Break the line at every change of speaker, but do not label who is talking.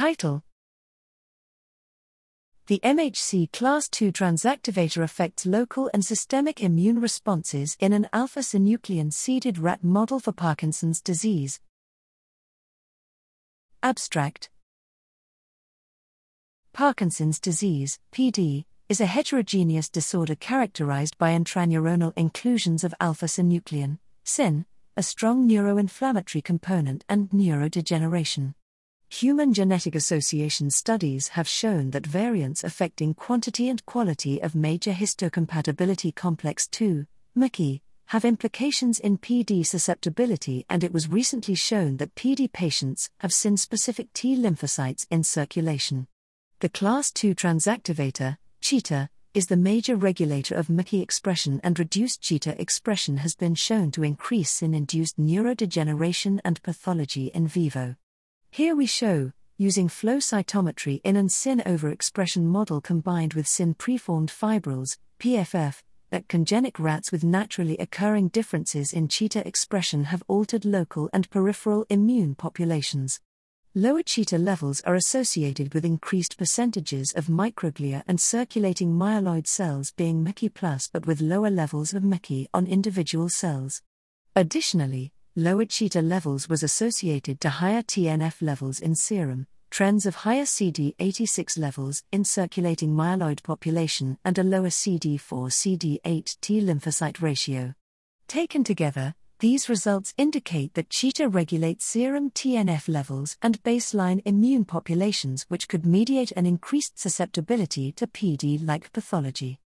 Title The MHC Class II transactivator affects local and systemic immune responses in an alpha synuclein seeded rat model for Parkinson's disease. Abstract Parkinson's disease, PD, is a heterogeneous disorder characterized by intraneuronal inclusions of alpha synuclein, SYN, a strong neuroinflammatory component, and neurodegeneration. Human genetic association studies have shown that variants affecting quantity and quality of major histocompatibility complex 2, MHC, have implications in PD susceptibility, and it was recently shown that PD patients have SYN specific T lymphocytes in circulation. The class 2 transactivator, Ciita, is the major regulator of MHC expression, and reduced Ciita expression has been shown to increase SYN induced neurodegeneration and pathology in vivo. Here we show, using flow cytometry in an SYN overexpression model combined with SYN preformed fibrils, PFF, that congenic rats with naturally occurring differences in Ciita expression have altered local and peripheral immune populations. Lower Ciita levels are associated with increased percentages of microglia and circulating myeloid cells being MHC plus but with lower levels of MHC on individual cells. Additionally, lower Ciita levels was associated to higher TNF levels in serum, trends of higher CD86 levels in circulating myeloid population and a lower CD4-CD8 T lymphocyte ratio. Taken together, these results indicate that Ciita regulates serum TNF levels and baseline immune populations which could mediate an increased susceptibility to PD-like pathology.